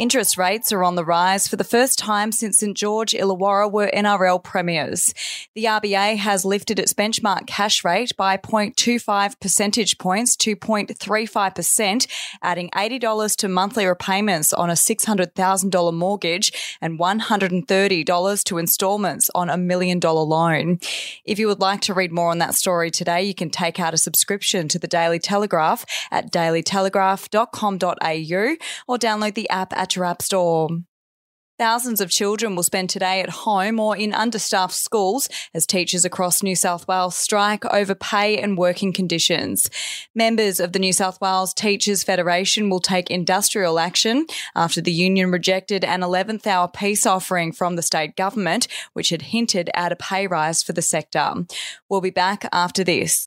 Interest rates are on the rise for the first time since St George Illawarra were NRL premiers. The RBA has lifted its benchmark cash rate by 0.25 percentage points to 0.35%, adding $80 to monthly repayments on a $600,000 mortgage and $130 to instalments on a million dollar loan. If you would like to read more on that story today, you can take out a subscription to the Daily Telegraph at dailytelegraph.com.au or download the app at store. Thousands of children will spend today at home or in understaffed schools as teachers across New South Wales strike over pay and working conditions. Members of the New South Wales Teachers Federation will take industrial action after the union rejected an 11th hour peace offering from the state government, which had hinted at a pay rise for the sector. We'll be back after this.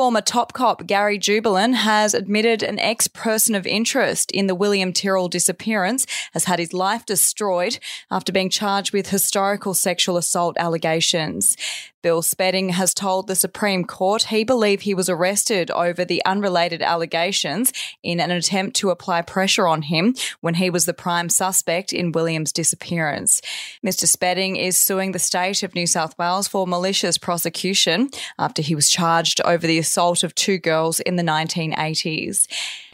Former top cop Gary Jubelin has admitted an ex person of interest in the William Tyrrell disappearance has had his life destroyed after being charged with historical sexual assault allegations. Bill Spedding has told the Supreme Court he believed he was arrested over the unrelated allegations in an attempt to apply pressure on him when he was the prime suspect in William's disappearance. Mr. Spedding is suing the state of New South Wales for malicious prosecution after he was charged over the assault of two girls in the 1980s.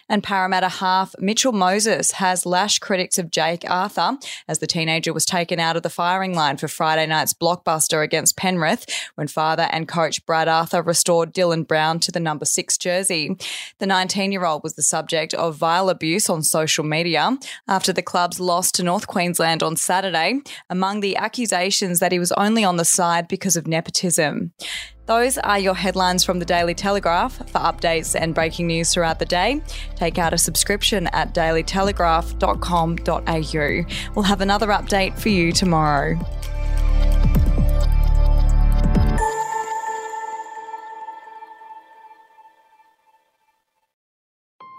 And Parramatta half Mitchell Moses has lashed critics of Jake Arthur as the teenager was taken out of the firing line for Friday night's blockbuster against Penrith when father and coach Brad Arthur restored Dylan Brown to the number six jersey. The 19 year old was the subject of vile abuse on social media after the club's loss to North Queensland on Saturday, among the accusations that he was only on the side because of nepotism. Those are your headlines from the Daily Telegraph. For updates and breaking news throughout the day, take out a subscription at dailytelegraph.com.au. We'll have another update for you tomorrow.